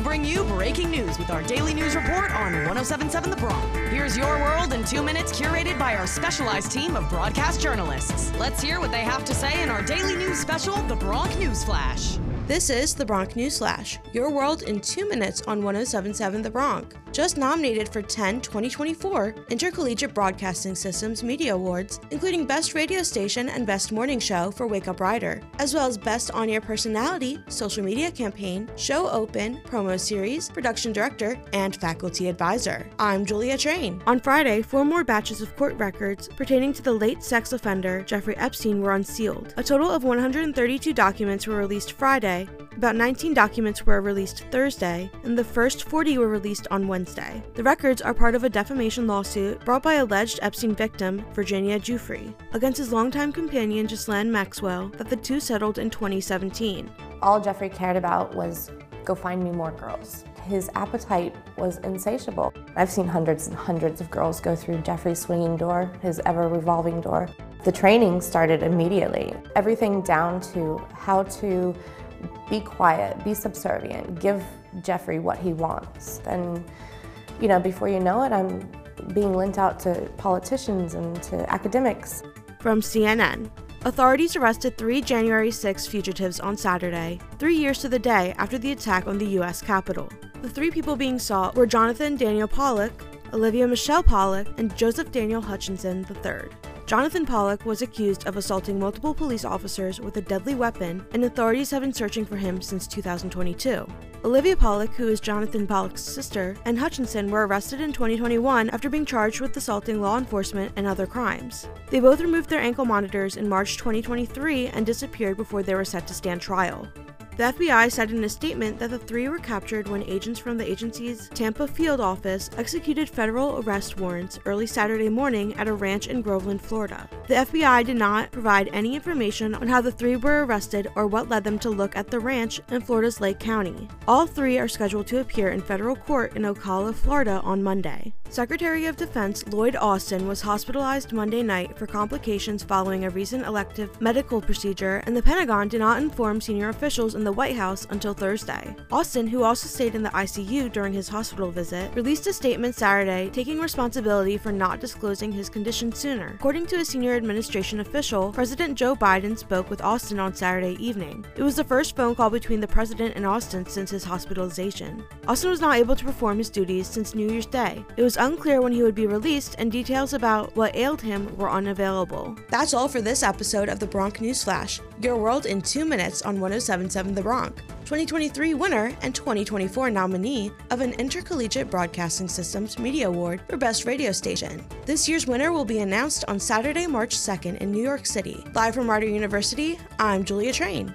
bring you breaking news with our daily news report on 1077 The Bronc. Here's your world in two minutes, curated by our specialized team of broadcast journalists. Let's hear what they have to say in our daily news special, The Bronc News Flash. This is the Bronc Newsflash, your world in two minutes on 1077 The Bronc. Just nominated for 10 2024 Intercollegiate Broadcasting Systems Media Awards, including Best Radio Station and Best Morning Show for Wake Up Rider, as well as Best On Air Personality, Social Media Campaign, Show Open, Promo Series, Production Director, and Faculty Advisor. I'm Julia Train. On Friday, four more batches of court records pertaining to the late sex offender Jeffrey Epstein were unsealed. A total of 132 documents were released Friday about 19 documents were released Thursday, and the first 40 were released on Wednesday. The records are part of a defamation lawsuit brought by alleged Epstein victim, Virginia Giuffre, against his longtime companion, Ghislaine Maxwell, that the two settled in 2017. All Jeffrey cared about was go find me more girls. His appetite was insatiable. I've seen hundreds and hundreds of girls go through Jeffrey's swinging door, his ever revolving door. The training started immediately. Everything down to how to be quiet, be subservient, give Jeffrey what he wants. And, you know, before you know it, I'm being lent out to politicians and to academics. From CNN. Authorities arrested three January 6 fugitives on Saturday, three years to the day after the attack on the U.S. Capitol. The three people being sought were Jonathan Daniel Pollock, Olivia Michelle Pollock, and Joseph Daniel Hutchinson III. Jonathan Pollock was accused of assaulting multiple police officers with a deadly weapon, and authorities have been searching for him since 2022. Olivia Pollock, who is Jonathan Pollock's sister, and Hutchinson were arrested in 2021 after being charged with assaulting law enforcement and other crimes. They both removed their ankle monitors in March 2023 and disappeared before they were set to stand trial. The FBI said in a statement that the three were captured when agents from the agency's Tampa field office executed federal arrest warrants early Saturday morning at a ranch in Groveland, Florida. The FBI did not provide any information on how the three were arrested or what led them to look at the ranch in Florida's Lake County. All three are scheduled to appear in federal court in Ocala, Florida on Monday. Secretary of Defense Lloyd Austin was hospitalized Monday night for complications following a recent elective medical procedure, and the Pentagon did not inform senior officials in the White House until Thursday. Austin, who also stayed in the ICU during his hospital visit, released a statement Saturday taking responsibility for not disclosing his condition sooner. According to a senior administration official, President Joe Biden spoke with Austin on Saturday evening. It was the first phone call between the president and Austin since his hospitalization. Austin was not able to perform his duties since New Year's Day. It was unclear when he would be released, and details about what ailed him were unavailable. That's all for this episode of the Bronc News Flash, your world in two minutes on 1077 The Bronc. 2023 winner and 2024 nominee of an Intercollegiate Broadcasting Systems Media Award for Best Radio Station. This year's winner will be announced on Saturday, March 2nd in New York City. Live from Rider University, I'm Julia Train.